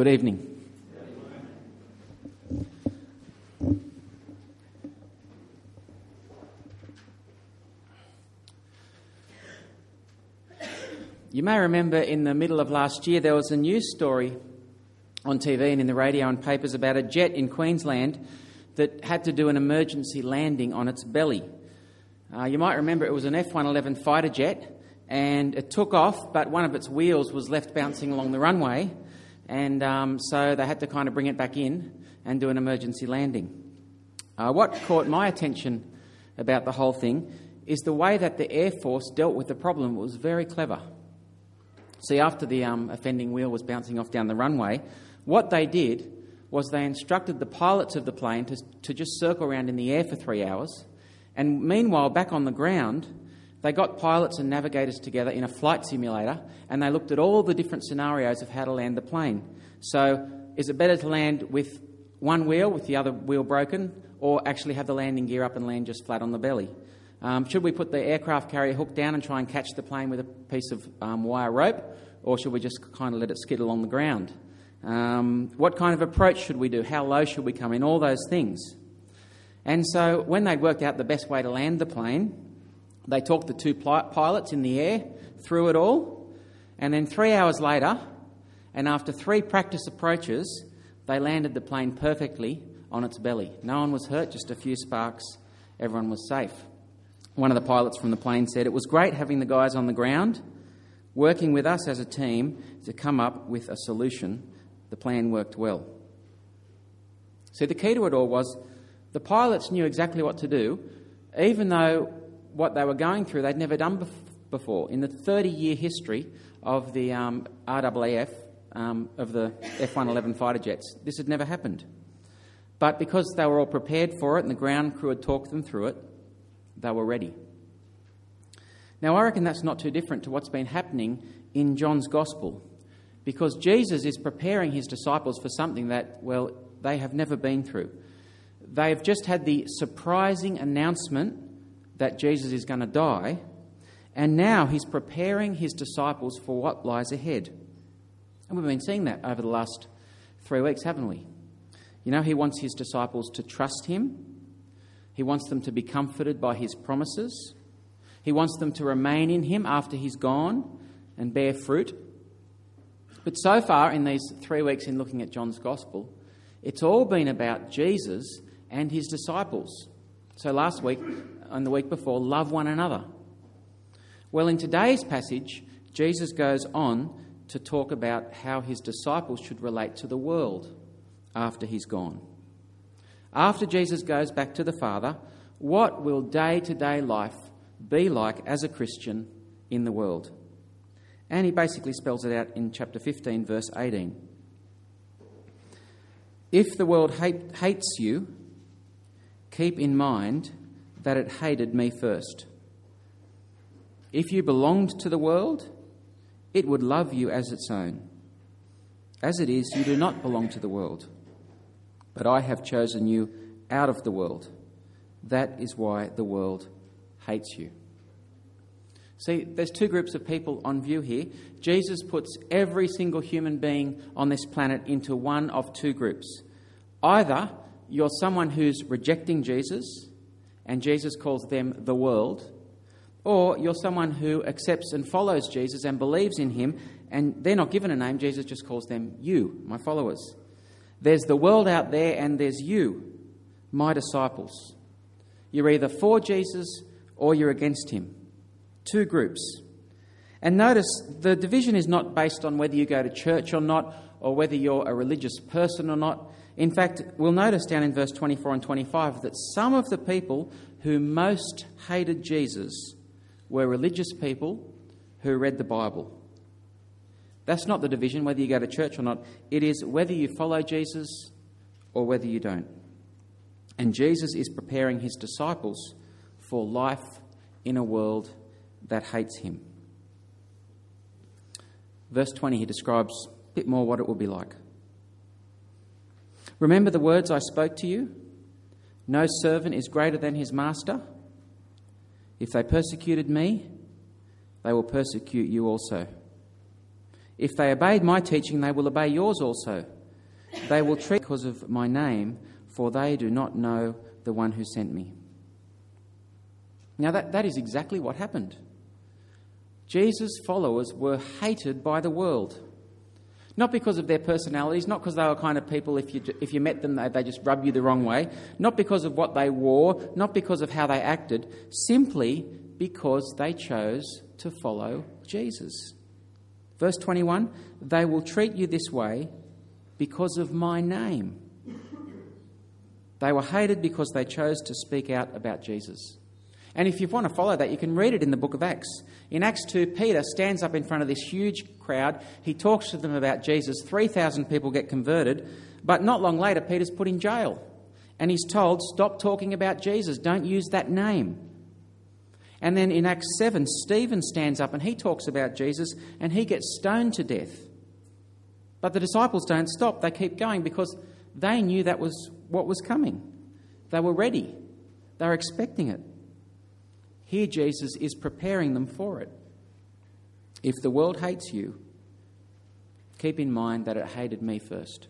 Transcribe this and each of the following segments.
Good evening. You may remember in the middle of last year there was a news story on TV and in the radio and papers about a jet in Queensland that had to do an emergency landing on its belly. Uh, you might remember it was an F 111 fighter jet and it took off, but one of its wheels was left bouncing along the runway, and um, so they had to kind of bring it back in and do an emergency landing. Uh, what caught my attention about the whole thing is the way that the Air Force dealt with the problem was very clever. See, after the um, offending wheel was bouncing off down the runway, what they did was they instructed the pilots of the plane to, to just circle around in the air for three hours, and meanwhile, back on the ground, they got pilots and navigators together in a flight simulator and they looked at all the different scenarios of how to land the plane. So, is it better to land with one wheel, with the other wheel broken, or actually have the landing gear up and land just flat on the belly? Um, should we put the aircraft carrier hook down and try and catch the plane with a piece of um, wire rope, or should we just kind of let it skid along the ground? Um, what kind of approach should we do? How low should we come in? All those things. And so, when they'd worked out the best way to land the plane, they talked the two pilots in the air through it all, and then three hours later, and after three practice approaches, they landed the plane perfectly on its belly. No one was hurt, just a few sparks. Everyone was safe. One of the pilots from the plane said, It was great having the guys on the ground working with us as a team to come up with a solution. The plan worked well. See, the key to it all was the pilots knew exactly what to do, even though what they were going through they'd never done before. In the 30 year history of the um, RAAF, um, of the F 111 fighter jets, this had never happened. But because they were all prepared for it and the ground crew had talked them through it, they were ready. Now, I reckon that's not too different to what's been happening in John's Gospel because Jesus is preparing his disciples for something that, well, they have never been through. They have just had the surprising announcement that Jesus is going to die, and now he's preparing his disciples for what lies ahead. And we've been seeing that over the last three weeks, haven't we? You know, he wants his disciples to trust him, he wants them to be comforted by his promises, he wants them to remain in him after he's gone and bear fruit. But so far, in these three weeks in looking at John's Gospel, it's all been about Jesus and his disciples. So last week, and the week before, love one another. Well, in today's passage, Jesus goes on to talk about how his disciples should relate to the world after he's gone. After Jesus goes back to the Father, what will day to day life be like as a Christian in the world? And he basically spells it out in chapter 15, verse 18. If the world hate, hates you, keep in mind that it hated me first. If you belonged to the world, it would love you as its own. As it is, you do not belong to the world, but I have chosen you out of the world. That is why the world hates you. See, there's two groups of people on view here. Jesus puts every single human being on this planet into one of two groups. Either you're someone who's rejecting Jesus and Jesus calls them the world, or you're someone who accepts and follows Jesus and believes in him, and they're not given a name, Jesus just calls them you, my followers. There's the world out there, and there's you, my disciples. You're either for Jesus or you're against him. Two groups. And notice the division is not based on whether you go to church or not, or whether you're a religious person or not. In fact, we'll notice down in verse 24 and 25 that some of the people who most hated Jesus were religious people who read the Bible. That's not the division, whether you go to church or not. It is whether you follow Jesus or whether you don't. And Jesus is preparing his disciples for life in a world that hates him. Verse 20, he describes a bit more what it will be like. Remember the words I spoke to you? No servant is greater than his master. If they persecuted me, they will persecute you also. If they obeyed my teaching, they will obey yours also. They will treat because of my name, for they do not know the one who sent me. Now, that, that is exactly what happened. Jesus' followers were hated by the world. Not because of their personalities, not because they were kind of people, if you, if you met them, they, they just rub you the wrong way, not because of what they wore, not because of how they acted, simply because they chose to follow Jesus. Verse 21 They will treat you this way because of my name. They were hated because they chose to speak out about Jesus. And if you want to follow that, you can read it in the book of Acts. In Acts 2, Peter stands up in front of this huge crowd. He talks to them about Jesus. 3,000 people get converted. But not long later, Peter's put in jail. And he's told, Stop talking about Jesus. Don't use that name. And then in Acts 7, Stephen stands up and he talks about Jesus and he gets stoned to death. But the disciples don't stop. They keep going because they knew that was what was coming. They were ready, they were expecting it. Here, Jesus is preparing them for it. If the world hates you, keep in mind that it hated me first.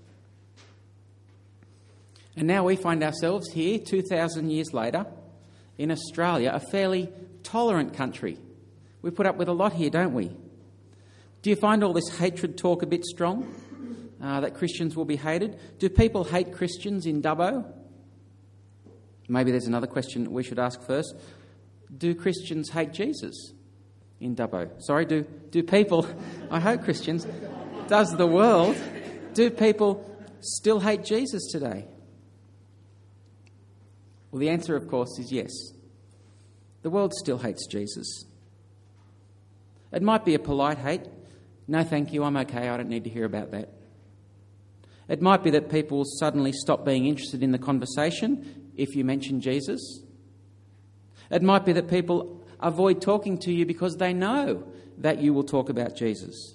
And now we find ourselves here, 2,000 years later, in Australia, a fairly tolerant country. We put up with a lot here, don't we? Do you find all this hatred talk a bit strong? Uh, that Christians will be hated? Do people hate Christians in Dubbo? Maybe there's another question we should ask first do Christians hate Jesus in Dubbo? Sorry, do, do people, I hope Christians, does the world, do people still hate Jesus today? Well, the answer, of course, is yes. The world still hates Jesus. It might be a polite hate. No, thank you, I'm okay, I don't need to hear about that. It might be that people suddenly stop being interested in the conversation if you mention Jesus. It might be that people avoid talking to you because they know that you will talk about Jesus.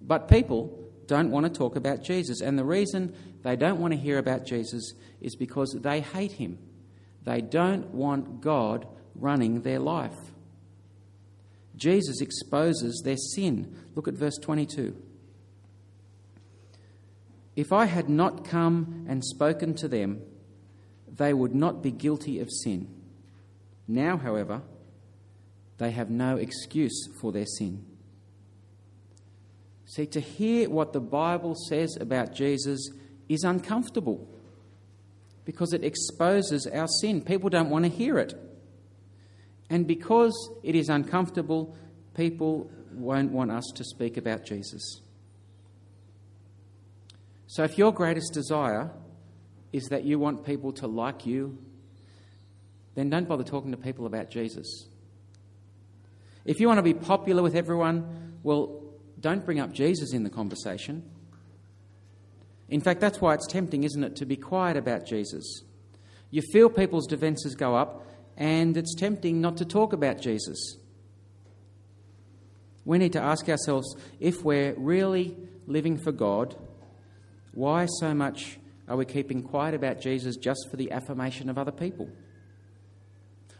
But people don't want to talk about Jesus. And the reason they don't want to hear about Jesus is because they hate him. They don't want God running their life. Jesus exposes their sin. Look at verse 22. If I had not come and spoken to them, they would not be guilty of sin. Now, however, they have no excuse for their sin. See, to hear what the Bible says about Jesus is uncomfortable because it exposes our sin. People don't want to hear it. And because it is uncomfortable, people won't want us to speak about Jesus. So, if your greatest desire is that you want people to like you then don't bother talking to people about Jesus. If you want to be popular with everyone, well, don't bring up Jesus in the conversation. In fact, that's why it's tempting, isn't it, to be quiet about Jesus. You feel people's defences go up, and it's tempting not to talk about Jesus. We need to ask ourselves if we're really living for God, why so much are we keeping quiet about Jesus just for the affirmation of other people?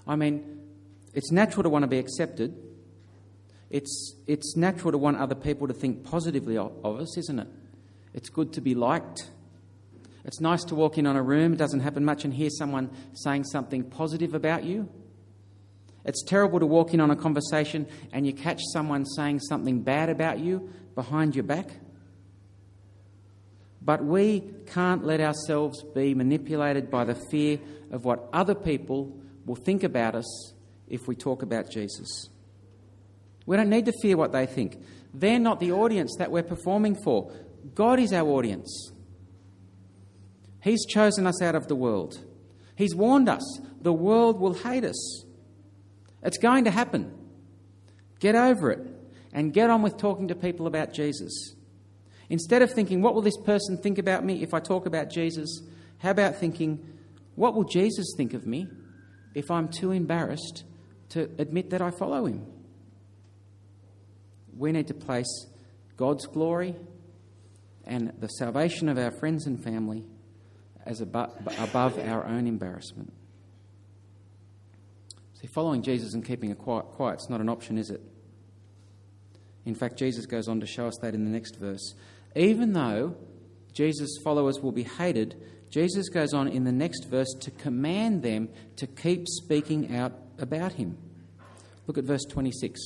I mean, it's natural to want to be accepted. It's, it's natural to want other people to think positively of, of us, isn't it? It's good to be liked. It's nice to walk in on a room, it doesn't happen much, and hear someone saying something positive about you. It's terrible to walk in on a conversation and you catch someone saying something bad about you behind your back. But we can't let ourselves be manipulated by the fear of what other people will think about us if we talk about Jesus. We don't need to fear what they think. They're not the audience that we're performing for. God is our audience. He's chosen us out of the world. He's warned us the world will hate us. It's going to happen. Get over it and get on with talking to people about Jesus. Instead of thinking, what will this person think about me if I talk about Jesus? How about thinking, what will Jesus think of me if I'm too embarrassed to admit that I follow him. We need to place God's glory and the salvation of our friends and family as above, above our own embarrassment. See, following Jesus and keeping it quiet, quiet's not an option, is it? In fact, Jesus goes on to show us that in the next verse. Even though Jesus' followers will be hated, Jesus goes on in the next verse to command them to keep speaking out about him. Look at verse 26.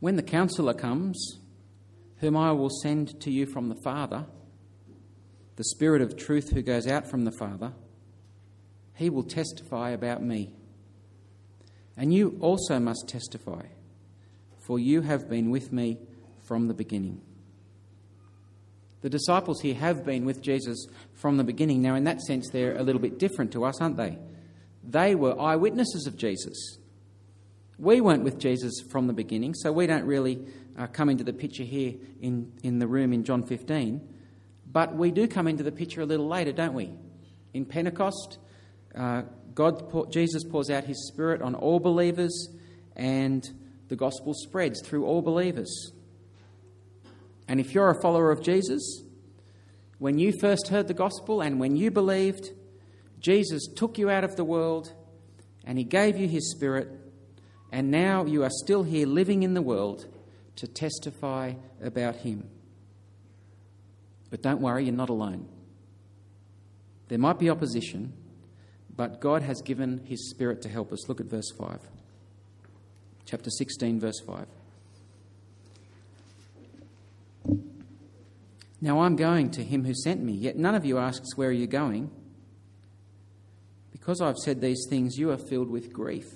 When the counselor comes, whom I will send to you from the Father, the Spirit of truth who goes out from the Father, he will testify about me. And you also must testify, for you have been with me from the beginning. The disciples here have been with Jesus from the beginning. Now, in that sense, they're a little bit different to us, aren't they? They were eyewitnesses of Jesus. We weren't with Jesus from the beginning, so we don't really uh, come into the picture here in, in the room in John 15. But we do come into the picture a little later, don't we? In Pentecost, uh, God, Jesus pours out his Spirit on all believers, and the gospel spreads through all believers. And if you're a follower of Jesus, when you first heard the gospel and when you believed, Jesus took you out of the world and he gave you his Spirit, and now you are still here living in the world to testify about him. But don't worry, you're not alone. There might be opposition but God has given his Spirit to help us. Look at verse 5. Chapter 16, verse 5. Now I'm going to him who sent me, yet none of you asks, Where are you going? Because I've said these things, you are filled with grief.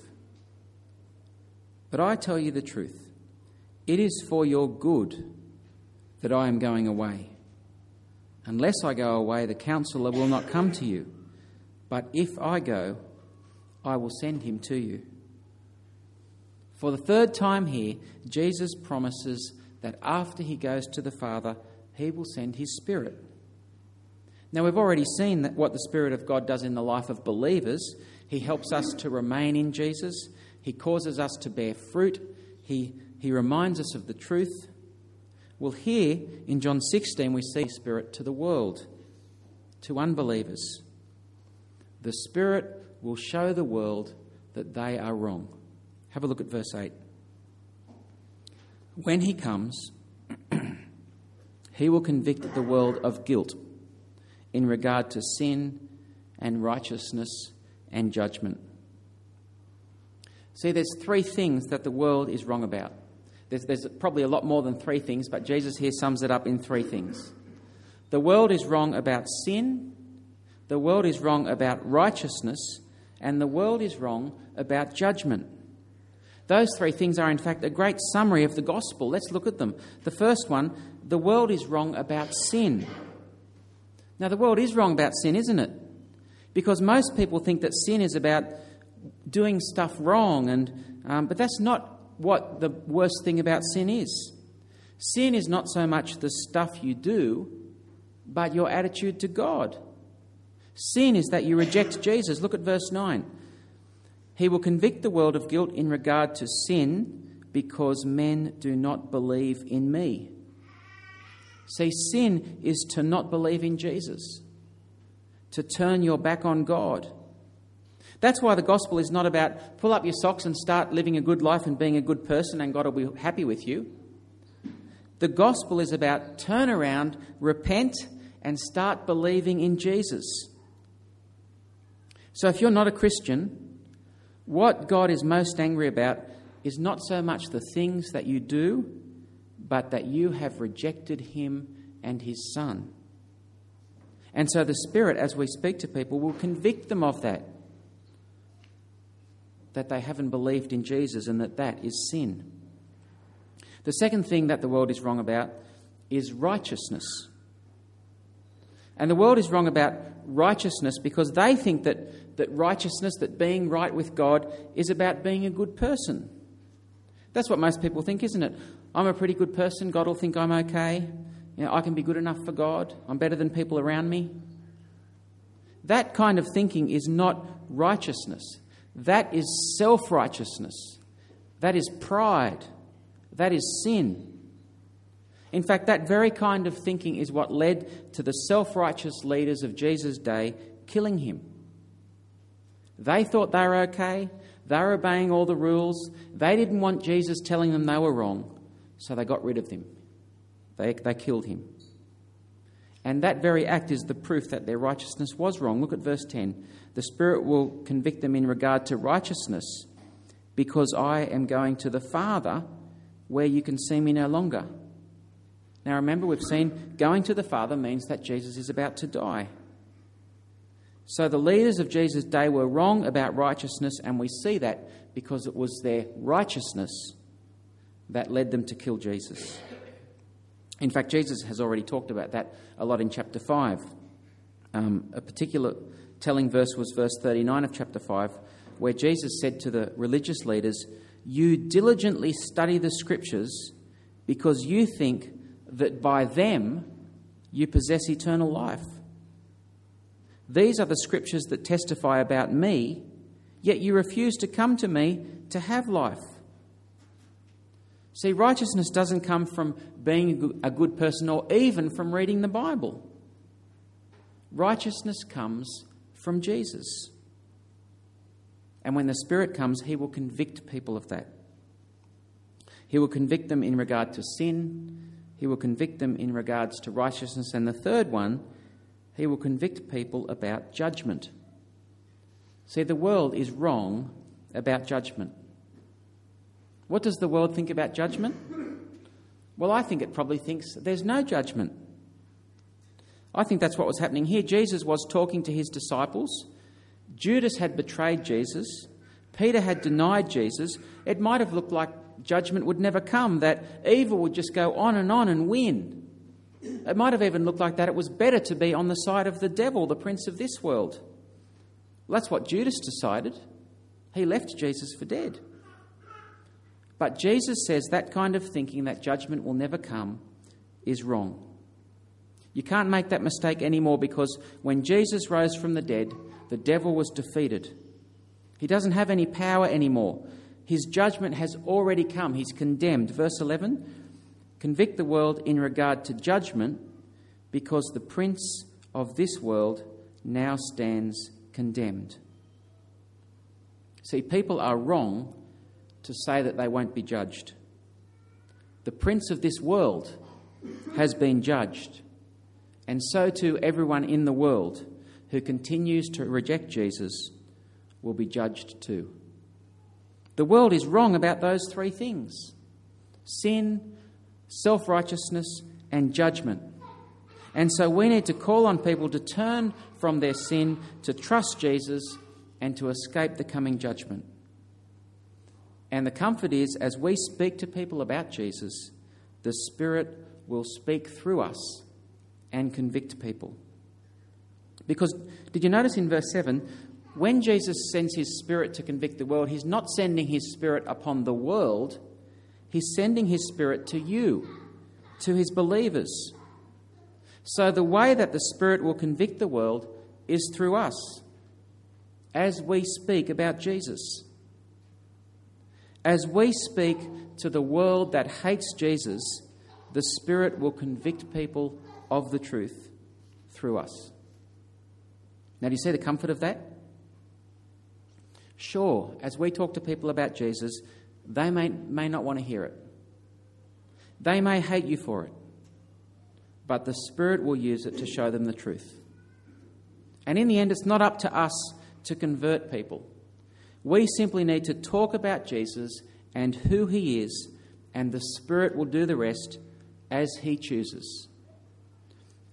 But I tell you the truth it is for your good that I am going away. Unless I go away, the counselor will not come to you. But if I go, I will send him to you. For the third time here, Jesus promises that after he goes to the Father, he will send his Spirit. Now, we've already seen that what the Spirit of God does in the life of believers. He helps us to remain in Jesus, He causes us to bear fruit, He, he reminds us of the truth. Well, here in John 16, we see Spirit to the world, to unbelievers. The Spirit will show the world that they are wrong. Have a look at verse 8. When he comes, he will convict the world of guilt in regard to sin and righteousness and judgment. See, there's three things that the world is wrong about. There's, there's, probably a lot more than three things, but Jesus here sums it up in three things. The world is wrong about sin, the world is wrong about righteousness, and the world is wrong about judgment. Those three things are, in fact, a great summary of the gospel. Let's look at them. The first one the world is wrong about sin. Now, the world is wrong about sin, isn't it? Because most people think that sin is about doing stuff wrong, and, um, but that's not what the worst thing about sin is. Sin is not so much the stuff you do, but your attitude to God. Sin is that you reject Jesus. Look at verse 9. He will convict the world of guilt in regard to sin because men do not believe in me. See, sin is to not believe in Jesus, to turn your back on God. That's why the gospel is not about pull up your socks and start living a good life and being a good person and God will be happy with you. The gospel is about turn around, repent, and start believing in Jesus. So if you're not a Christian, what God is most angry about is not so much the things that you do, but that you have rejected Him and His Son. And so the Spirit, as we speak to people, will convict them of that. That they haven't believed in Jesus and that that is sin. The second thing that the world is wrong about is righteousness. And the world is wrong about righteousness because they think that that righteousness, that being right with God, is about being a good person. That's what most people think, isn't it? I'm a pretty good person. God will think I'm okay. You know, I can be good enough for God. I'm better than people around me. That kind of thinking is not righteousness. That is self righteousness. That is pride. That is sin. In fact, that very kind of thinking is what led to the self righteous leaders of Jesus' day killing him. They thought they were okay. They were obeying all the rules. They didn't want Jesus telling them they were wrong, so they got rid of him. They, they killed him. And that very act is the proof that their righteousness was wrong. Look at verse 10. The Spirit will convict them in regard to righteousness, because I am going to the Father where you can see me no longer. Now remember, we've seen going to the Father means that Jesus is about to die. So the leaders of Jesus' day were wrong about righteousness, and we see that because it was their righteousness that led them to kill Jesus. In fact, Jesus has already talked about that a lot in chapter 5. Um, a particular telling verse was verse 39 of chapter 5, where Jesus said to the religious leaders, You diligently study the scriptures because you think that by them you possess eternal life. These are the scriptures that testify about me, yet you refuse to come to me to have life. See, righteousness doesn't come from being a good person or even from reading the Bible. Righteousness comes from Jesus. And when the Spirit comes, He will convict people of that. He will convict them in regard to sin, He will convict them in regards to righteousness, and the third one he will convict people about judgment. See, the world is wrong about judgment. What does the world think about judgment? Well, I think it probably thinks there's no judgment. I think that's what was happening here. Jesus was talking to his disciples. Judas had betrayed Jesus. Peter had denied Jesus. It might have looked like judgment would never come, that evil would just go on and on and win. It might have even looked like that it was better to be on the side of the devil, the prince of this world. Well, that's what Judas decided. He left Jesus for dead. But Jesus says that kind of thinking, that judgment will never come, is wrong. You can't make that mistake anymore because when Jesus rose from the dead, the devil was defeated. He doesn't have any power anymore. His judgment has already come. He's condemned. Verse 11 convict the world in regard to judgment because the prince of this world now stands condemned. See, people are wrong to say that they won't be judged. The prince of this world has been judged, and so too everyone in the world who continues to reject Jesus will be judged too. The world is wrong about those three things sin, self righteousness, and judgment. And so we need to call on people to turn from their sin, to trust Jesus, and to escape the coming judgment. And the comfort is, as we speak to people about Jesus, the Spirit will speak through us and convict people. Because, did you notice in verse 7? When Jesus sends his Spirit to convict the world, he's not sending his Spirit upon the world, He's sending His Spirit to you, to His believers. So the way that the Spirit will convict the world is through us, as we speak about Jesus. As we speak to the world that hates Jesus, the Spirit will convict people of the truth through us. Now, do you see the comfort of that? Sure, as we talk to people about Jesus, they may, may not want to hear it. They may hate you for it. But the Spirit will use it to show them the truth. And in the end, it's not up to us to convert people. We simply need to talk about Jesus and who he is, and the Spirit will do the rest as he chooses.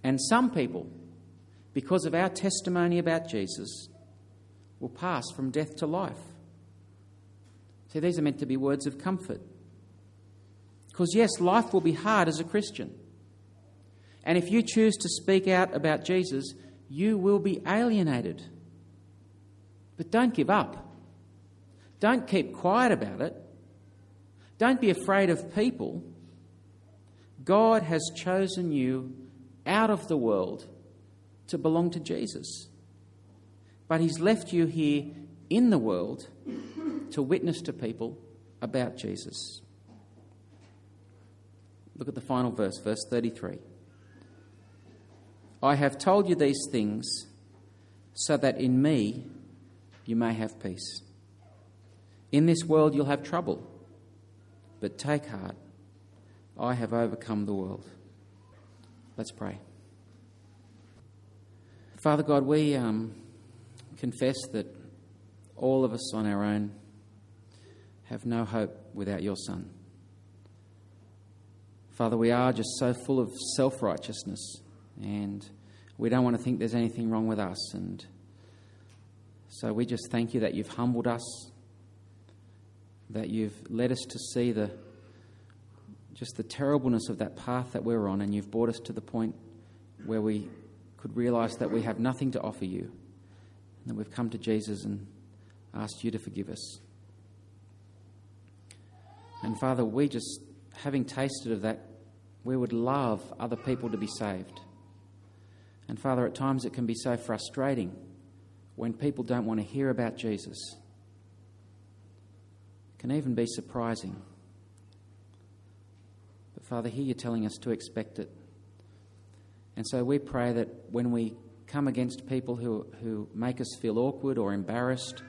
And some people, because of our testimony about Jesus, will pass from death to life. See, these are meant to be words of comfort. Because, yes, life will be hard as a Christian. And if you choose to speak out about Jesus, you will be alienated. But don't give up. Don't keep quiet about it. Don't be afraid of people. God has chosen you out of the world to belong to Jesus. But He's left you here in the world to witness to people about Jesus. Look at the final verse, verse 33. I have told you these things so that in me you may have peace. In this world you'll have trouble, but take heart. I have overcome the world. Let's pray. Father God, we um, confess that all of us on our own have no hope without your Son. Father, we are just so full of self righteousness and we don't want to think there's anything wrong with us. And so we just thank you that you've humbled us, that you've led us to see the just the terribleness of that path that we're on, and you've brought us to the point where we could realize that we have nothing to offer you, and that we've come to Jesus and asked you to forgive us. And Father, we just, having tasted of that, we would love other people to be saved. And Father, at times it can be so frustrating when people don't want to hear about Jesus. It can even be surprising. But Father, here you're telling us to expect it. And so we pray that when we come against people who, who make us feel awkward or embarrassed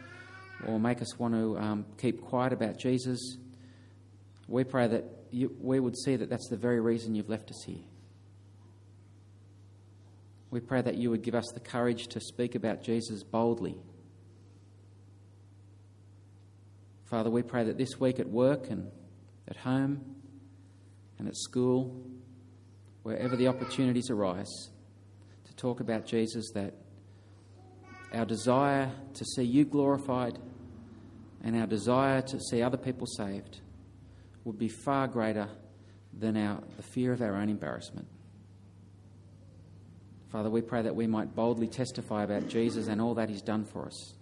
or make us want to um, keep quiet about Jesus, we pray that you, we would see that that's the very reason you've left us here. We pray that you would give us the courage to speak about Jesus boldly. Father, we pray that this week at work and at home and at school, wherever the opportunities arise, to talk about Jesus, that our desire to see you glorified and our desire to see other people saved would be far greater than our, the fear of our own embarrassment. Father, we pray that we might boldly testify about Jesus and all that He's done for us.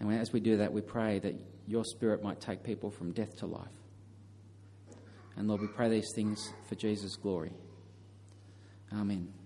And as we do that, we pray that your Spirit might take people from death to life. And Lord, we pray these things for Jesus' glory. Amen.